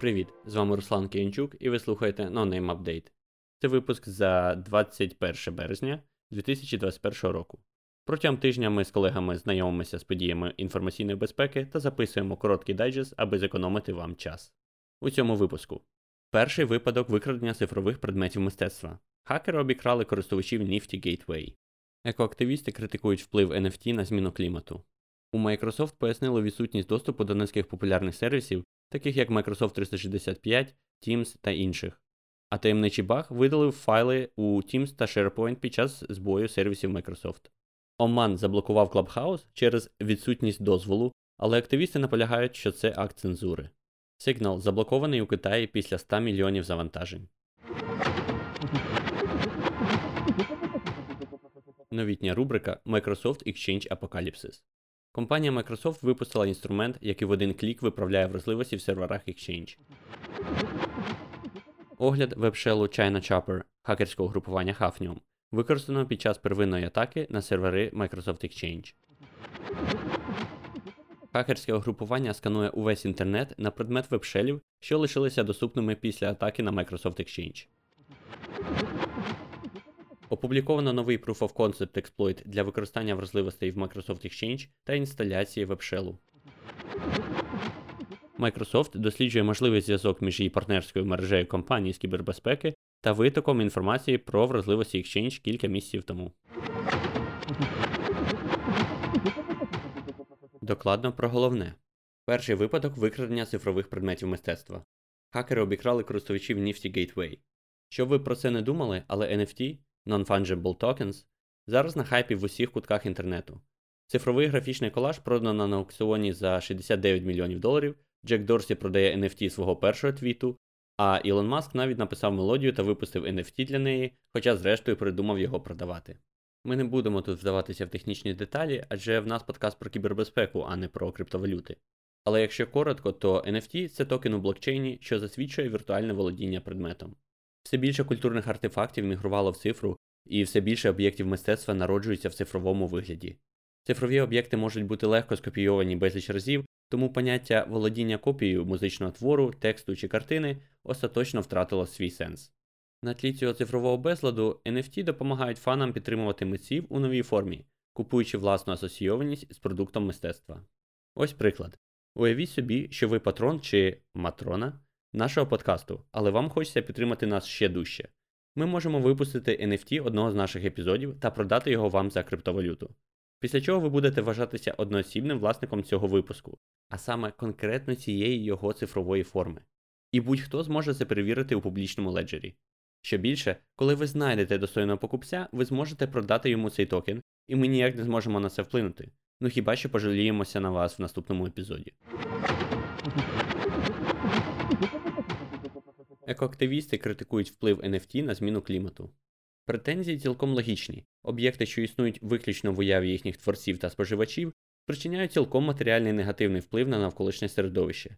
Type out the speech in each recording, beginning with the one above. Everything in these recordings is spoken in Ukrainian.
Привіт! З вами Руслан Киянчук і ви слухаєте No Name Update. Це випуск за 21 березня 2021 року. Протягом тижня ми з колегами знайомимося з подіями інформаційної безпеки та записуємо короткий дайджест, аби зекономити вам час. У цьому випуску перший випадок викрадення цифрових предметів мистецтва. Хакери обікрали користувачів Nifty Gateway. Екоактивісти критикують вплив NFT на зміну клімату. У Microsoft пояснили відсутність доступу до низьких популярних сервісів, таких як Microsoft 365, Teams та інших. А таємничий баг видалив файли у Teams та SharePoint під час збою сервісів Microsoft. Оман заблокував Clubhouse через відсутність дозволу, але активісти наполягають, що це акт цензури. Signal заблокований у Китаї після 100 мільйонів завантажень. Новітня рубрика Microsoft Exchange Apocalypse. Компанія Microsoft випустила інструмент, який в один клік виправляє вразливості в серверах Exchange. Огляд вебшелу China Chopper хакерського групування Hafnium використано під час первинної атаки на сервери Microsoft Exchange. Хакерське угрупування сканує увесь інтернет на предмет вебшелів, що лишилися доступними після атаки на Microsoft Exchange. Опубліковано новий Proof of Concept Exploit для використання вразливостей в Microsoft Exchange та інсталяції вебшелу. Microsoft досліджує можливий зв'язок між її партнерською мережею компаній з кібербезпеки та витоком інформації про вразливості Exchange кілька місяців тому. Докладно про головне. Перший випадок викрадення цифрових предметів мистецтва. Хакери обікрали користувачів Nifty Gateway. Щоб ви про це не думали, але NFT Non-Fungible Tokens зараз на хайпі в усіх кутках інтернету. Цифровий графічний колаж продано на аукціоні за 69 мільйонів доларів. Джек Дорсі продає NFT свого першого твіту, а Ілон Маск навіть написав мелодію та випустив NFT для неї, хоча зрештою придумав його продавати. Ми не будемо тут вдаватися в технічні деталі, адже в нас подкаст про кібербезпеку, а не про криптовалюти. Але якщо коротко, то NFT це токен у блокчейні, що засвідчує віртуальне володіння предметом. Все більше культурних артефактів мігрувало в цифру, і все більше об'єктів мистецтва народжуються в цифровому вигляді. Цифрові об'єкти можуть бути легко скопійовані безліч разів, тому поняття володіння копією музичного твору, тексту чи картини остаточно втратило свій сенс. На тлі цього цифрового безладу NFT допомагають фанам підтримувати митців у новій формі, купуючи власну асоційованість з продуктом мистецтва. Ось приклад. Уявіть собі, що ви патрон чи матрона нашого подкасту, але вам хочеться підтримати нас ще дужче. Ми можемо випустити NFT одного з наших епізодів та продати його вам за криптовалюту. Після чого ви будете вважатися одноосібним власником цього випуску, а саме конкретно цієї його цифрової форми. І будь-хто зможе це перевірити у публічному леджері. Що більше, коли ви знайдете достойного покупця, ви зможете продати йому цей токен, і ми ніяк не зможемо на це вплинути. Ну хіба що пожаліємося на вас в наступному епізоді. Екоактивісти критикують вплив NFT на зміну клімату. Претензії цілком логічні. Об'єкти, що існують виключно в уяві їхніх творців та споживачів, спричиняють цілком матеріальний негативний вплив на навколишнє середовище.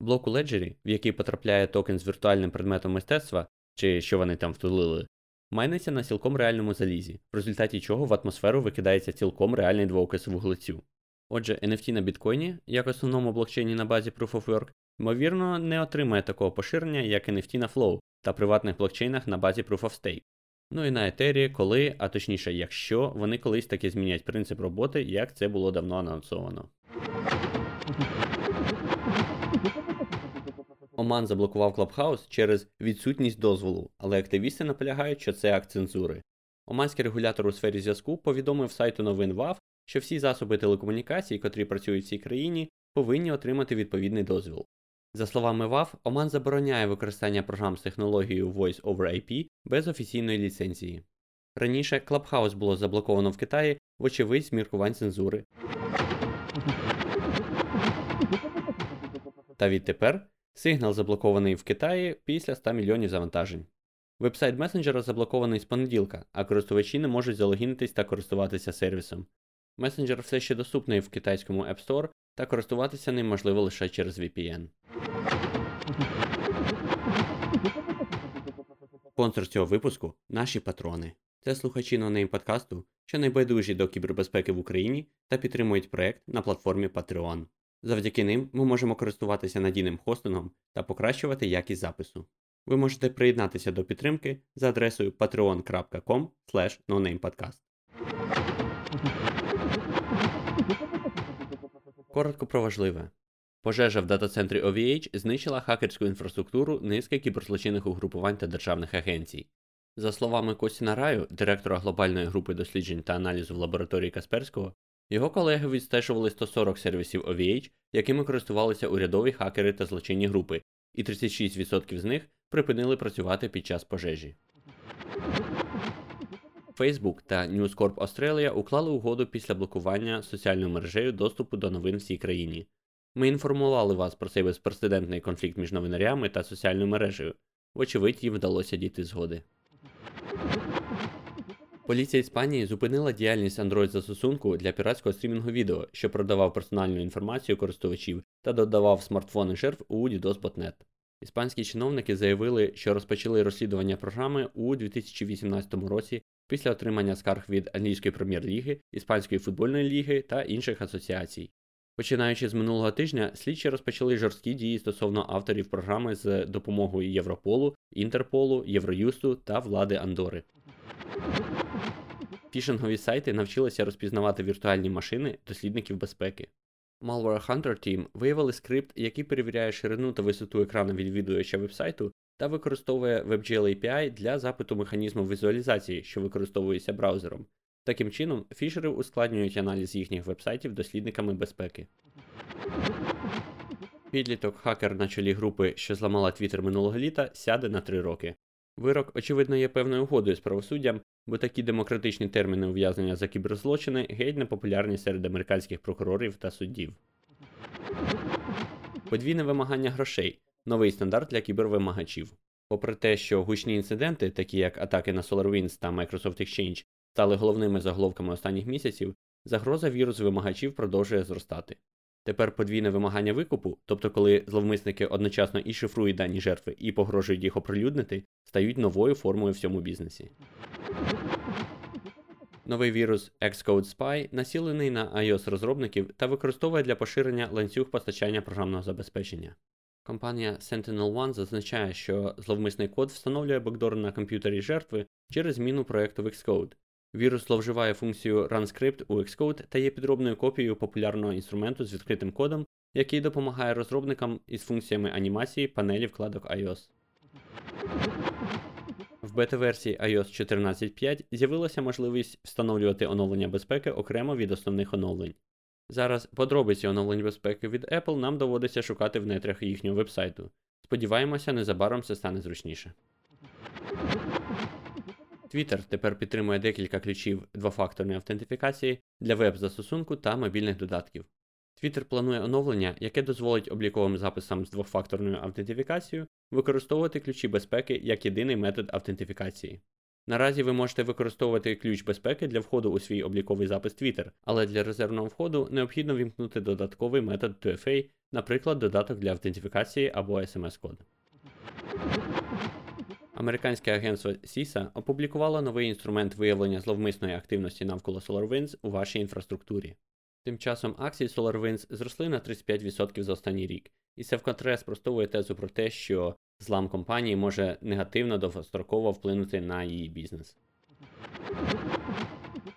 Блок у леджері, в який потрапляє токен з віртуальним предметом мистецтва, чи що вони там втулили, майниться на цілком реальному залізі, в результаті чого в атмосферу викидається цілком реальний двоокис вуглецю. Отже, NFT на біткоїні, як основному блокчейні на базі Proof of Work, ймовірно, не отримає такого поширення, як NFT на Flow та приватних блокчейнах на базі Proof of Stake. Ну і на етері, коли, а точніше, якщо вони колись таки змінять принцип роботи, як це було давно анонсовано. Оман заблокував Clubhouse через відсутність дозволу, але активісти наполягають, що це акт цензури. Оманський регулятор у сфері зв'язку повідомив сайту новин ВАВ, що всі засоби телекомунікацій, котрі працюють в цій країні, повинні отримати відповідний дозвіл. За словами ВАВ, Оман забороняє використання програм з технологією Voice over IP без офіційної ліцензії. Раніше Clubhouse було заблоковано в Китаї, вочевидь, з міркувань цензури. Та відтепер сигнал заблокований в Китаї після 100 мільйонів завантажень. Вебсайт месенджера заблокований з понеділка, а користувачі не можуть залогінитись та користуватися сервісом. Месенджер все ще доступний в китайському App Store, та користуватися ним можливо лише через VPN. Спонсор цього випуску наші патрони. Це слухачі нонейм подкасту, що найбайдужі до кібербезпеки в Україні та підтримують проект на платформі Patreon. Завдяки ним ми можемо користуватися надійним хостингом та покращувати якість запису. Ви можете приєднатися до підтримки за адресою patreon.com. Коротко про важливе. Пожежа в дата-центрі OVH знищила хакерську інфраструктуру низки кіберзлочинних угрупувань та державних агенцій. За словами Костіна Раю, директора глобальної групи досліджень та аналізу в лабораторії Касперського, його колеги відстежували 140 сервісів OVH, якими користувалися урядові хакери та злочинні групи, і 36% з них припинили працювати під час пожежі. Facebook та News Corp Australia уклали угоду після блокування соціальною мережею доступу до новин всій країні. Ми інформували вас про цей безпрецедентний конфлікт між новинарями та соціальною мережею. Вочевидь, їм вдалося дійти згоди. Поліція Іспанії зупинила діяльність Android застосунку для піратського стрімінгу відео, що продавав персональну інформацію користувачів та додавав смартфони жертв у DDoS-ботнет. Іспанські чиновники заявили, що розпочали розслідування програми у 2018 році після отримання скарг від англійської прем'єр-ліги, іспанської футбольної ліги та інших асоціацій. Починаючи з минулого тижня, слідчі розпочали жорсткі дії стосовно авторів програми з допомогою Європолу, Інтерполу, Євроюсту та влади Андори. Фішингові сайти навчилися розпізнавати віртуальні машини дослідників безпеки. Malware Hunter Team виявили скрипт, який перевіряє ширину та висоту екрану відвідувача вебсайту та використовує WebGL API для запиту механізму візуалізації, що використовується браузером. Таким чином, фішери ускладнюють аналіз їхніх вебсайтів дослідниками безпеки. Підліток хакер на чолі групи, що зламала Твіттер минулого літа, сяде на 3 роки. Вирок, очевидно, є певною угодою з правосуддям, бо такі демократичні терміни ув'язнення за кіберзлочини геть не популярні серед американських прокурорів та суддів. Подвійне вимагання грошей новий стандарт для кібервимагачів. Попри те, що гучні інциденти, такі як атаки на SolarWinds та Microsoft Exchange, стали головними заголовками останніх місяців, загроза вірус вимагачів продовжує зростати. Тепер подвійне вимагання викупу, тобто коли зловмисники одночасно і шифрують дані жертви і погрожують їх оприлюднити, стають новою формою в цьому бізнесі. Новий вірус Xcode Spy націлений на iOS розробників та використовує для поширення ланцюг постачання програмного забезпечення. Компанія Sentinel One зазначає, що зловмисний код встановлює бекдор на комп'ютері жертви через зміну проєкту в Xcode. Вірус зловживає функцію RunScript у Xcode та є підробною копією популярного інструменту з відкритим кодом, який допомагає розробникам із функціями анімації панелі вкладок iOS. В бета-версії iOS 14.5 з'явилася можливість встановлювати оновлення безпеки окремо від основних оновлень. Зараз подробиці оновлень безпеки від Apple нам доводиться шукати в нетрях їхнього вебсайту. Сподіваємося, незабаром це стане зручніше. Twitter тепер підтримує декілька ключів двофакторної автентифікації для веб-застосунку та мобільних додатків. Twitter планує оновлення, яке дозволить обліковим записам з двофакторною автентифікацією використовувати ключі безпеки як єдиний метод автентифікації. Наразі ви можете використовувати ключ безпеки для входу у свій обліковий запис Twitter, але для резервного входу необхідно вімкнути додатковий метод 2FA, наприклад, додаток для автентифікації або SMS-код. Американське агентство CISA опублікувало новий інструмент виявлення зловмисної активності навколо SolarWinds у вашій інфраструктурі. Тим часом акції SolarWinds зросли на 35% за останній рік, і це вкотре спростовує тезу про те, що злам компанії може негативно довгостроково вплинути на її бізнес.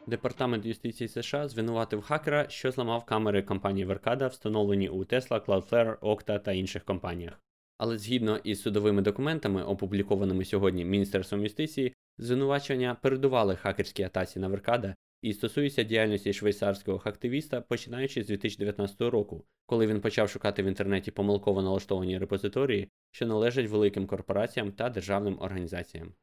Департамент юстиції США звинуватив хакера, що зламав камери компанії Verkada, встановлені у Tesla, Cloudflare, Okta та інших компаніях. Але згідно із судовими документами, опублікованими сьогодні Міністерством юстиції, звинувачення передували хакерській атаці на Веркада і стосується діяльності швейцарського активіста, починаючи з 2019 року, коли він почав шукати в інтернеті помилково налаштовані репозиторії, що належать великим корпораціям та державним організаціям.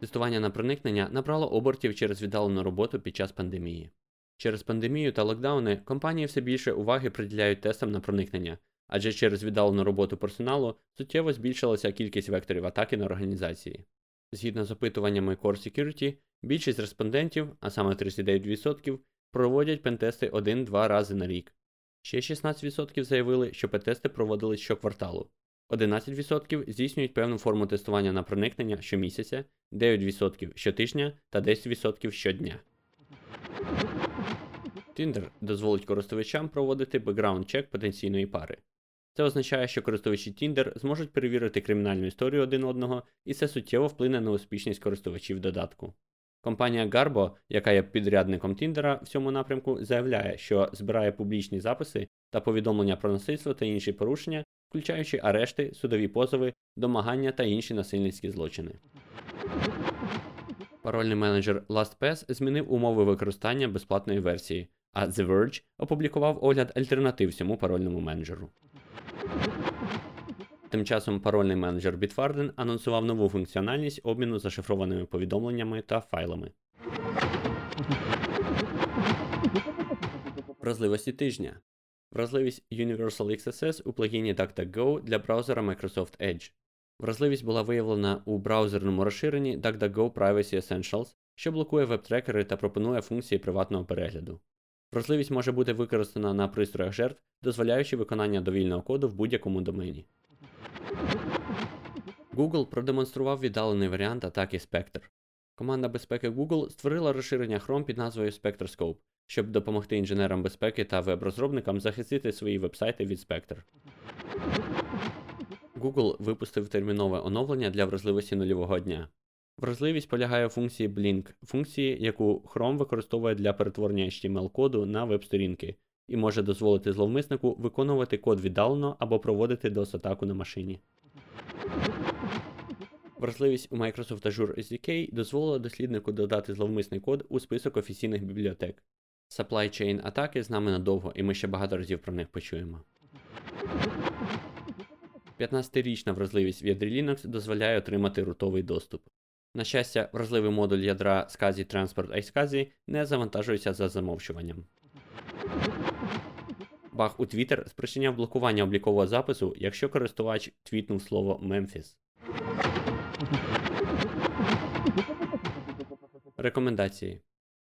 Тестування на проникнення набрало обертів через віддалену роботу під час пандемії. Через пандемію та локдауни компанії все більше уваги приділяють тестам на проникнення, адже через віддалену роботу персоналу суттєво збільшилася кількість векторів атаки на організації. Згідно з опитуваннями Core Security, більшість респондентів, а саме 39%, проводять пентести 1-2 рази на рік. Ще 16% заявили, що пентести проводили щокварталу. 11% здійснюють певну форму тестування на проникнення щомісяця, 9% щотижня та 10% щодня. Tinder дозволить користувачам проводити background check потенційної пари. Це означає, що користувачі Tinder зможуть перевірити кримінальну історію один одного, і це суттєво вплине на успішність користувачів додатку. Компанія Garbo, яка є підрядником Тіндера в цьому напрямку, заявляє, що збирає публічні записи та повідомлення про насильство та інші порушення, включаючи арешти, судові позови, домагання та інші насильницькі злочини. Парольний менеджер LastPass змінив умови використання безплатної версії, а The Verge опублікував огляд альтернатив цьому парольному менеджеру. Тим часом парольний менеджер Bitwarden анонсував нову функціональність обміну зашифрованими повідомленнями та файлами. Вразливості тижня. Вразливість Universal XSS у плагіні DuckDuckGo для браузера Microsoft Edge. Вразливість була виявлена у браузерному розширенні DuckDuckGo Privacy Essentials, що блокує веб-трекери та пропонує функції приватного перегляду. Вразливість може бути використана на пристроях жертв, дозволяючи виконання довільного коду в будь-якому домені. Google продемонстрував віддалений варіант атаки Spectre. Команда безпеки Google створила розширення Chrome під назвою SpectreScope, щоб допомогти інженерам безпеки та веб-розробникам захистити свої вебсайти від Spectre. Google випустив термінове оновлення для вразливості нульового дня. Вразливість полягає у функції Blink, функції, яку Chrome використовує для перетворення HTML-коду на веб-сторінки, і може дозволити зловмиснику виконувати код віддалено або проводити DOS-атаку на машині. Вразливість у Microsoft Azure SDK дозволила досліднику додати зловмисний код у список офіційних бібліотек. Supply chain атаки з нами надовго, і ми ще багато разів про них почуємо. 15-річна вразливість в ядрі Linux дозволяє отримати рутовий доступ. На щастя, вразливий модуль ядра SCSI Transport iSCSI не завантажується за замовчуванням. Баг у Twitter спричиняв блокування облікового запису, якщо користувач твітнув слово Memphis. Рекомендації.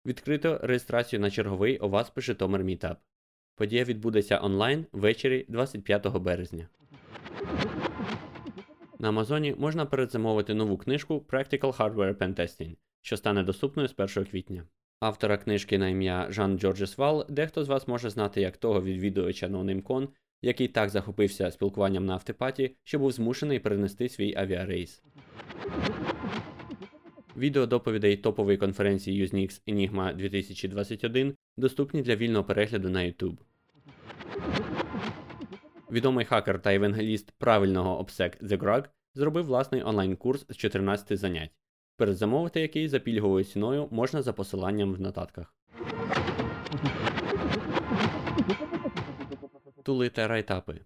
Відкрито реєстрацію на черговий ОВАСП Житомир Мітап. Подія відбудеться онлайн ввечері 25 березня. На Амазоні можна передзамовити нову книжку Practical Hardware Pentesting, що стане доступною з 1 квітня. Автора книжки на ім'я Жан Джорджес Вал дехто з вас може знати як того відвідувача NoNameCon, який так захопився спілкуванням на автопаті, що був змушений перенести свій авіарейс. Відео доповідей топової конференції Usenix Enigma 2021 доступні для вільного перегляду на YouTube. Відомий хакер та евангеліст правильного обсек The Grug зробив власний онлайн-курс з 14 занять, передзамовити який за пільговою ціною можна за посиланням в нотатках. Тули та райтапи.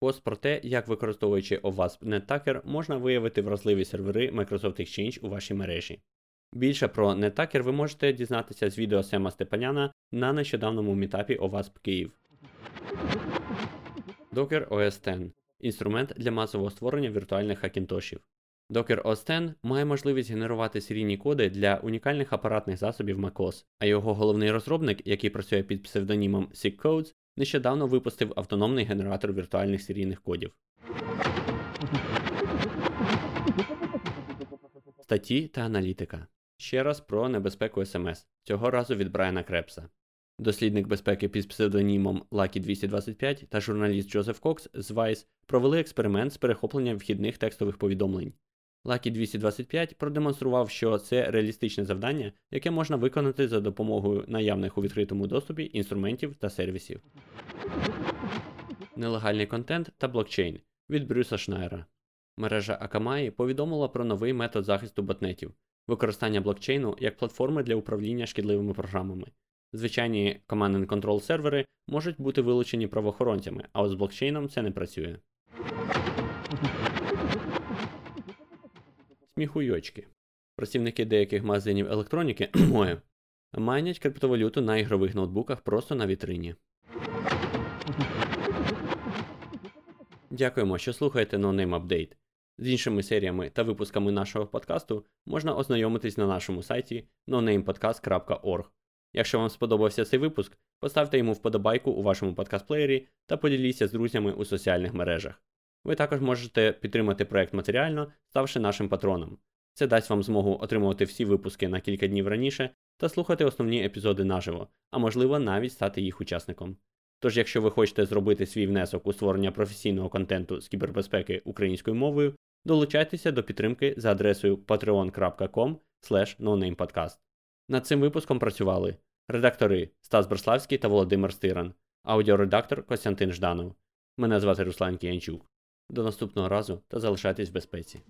Пост про те, як використовуючи OWASP NetTacker, можна виявити вразливі сервери Microsoft Exchange у вашій мережі. Більше про NetTacker ви можете дізнатися з відео Сема Степаняна на нещодавному мітапі OWASP Київ. Docker OS 10 інструмент для масового створення віртуальних хакінтошів. Docker OS 10 має можливість генерувати серійні коди для унікальних апаратних засобів MacOS, а його головний розробник, який працює під псевдонімом SickCodes, нещодавно випустив автономний генератор віртуальних серійних кодів. Статті та аналітика. Ще раз про небезпеку СМС, цього разу від Брайана Крепса. Дослідник безпеки під псевдонімом Lucky 225 та журналіст Джозеф Кокс з Vice провели експеримент з перехоплення вхідних текстових повідомлень. Lucky 225 продемонстрував, що це реалістичне завдання, яке можна виконати за допомогою наявних у відкритому доступі інструментів та сервісів. Нелегальний контент та блокчейн від Брюса Шнайера. Мережа Akamai повідомила про новий метод захисту ботнетів, використання блокчейну як платформи для управління шкідливими програмами. Звичайні Command and Control сервери можуть бути вилучені правоохоронцями, а от з блокчейном це не працює. Сміхуйочки. Працівники деяких магазинів електроніки майнять криптовалюту на ігрових ноутбуках просто на вітрині. Дякуємо, що слухаєте NoName Update. З іншими серіями та випусками нашого подкасту можна ознайомитись на нашому сайті nonamepodcast.org. Якщо вам сподобався цей випуск, поставте йому вподобайку у вашому подкаст-плеєрі та поділіться з друзями у соціальних мережах. Ви також можете підтримати проект матеріально, ставши нашим патроном. Це дасть вам змогу отримувати всі випуски на кілька днів раніше та слухати основні епізоди наживо, а можливо навіть стати їх учасником. Тож, якщо ви хочете зробити свій внесок у створення професійного контенту з кібербезпеки українською мовою, долучайтеся до підтримки за адресою patreon.com. Над цим випуском працювали редактори Стас Брославський та Володимир Стиран, аудіоредактор Костянтин Жданов. Мене звати Руслан Кіянчук. До наступного разу та залишайтесь в безпеці.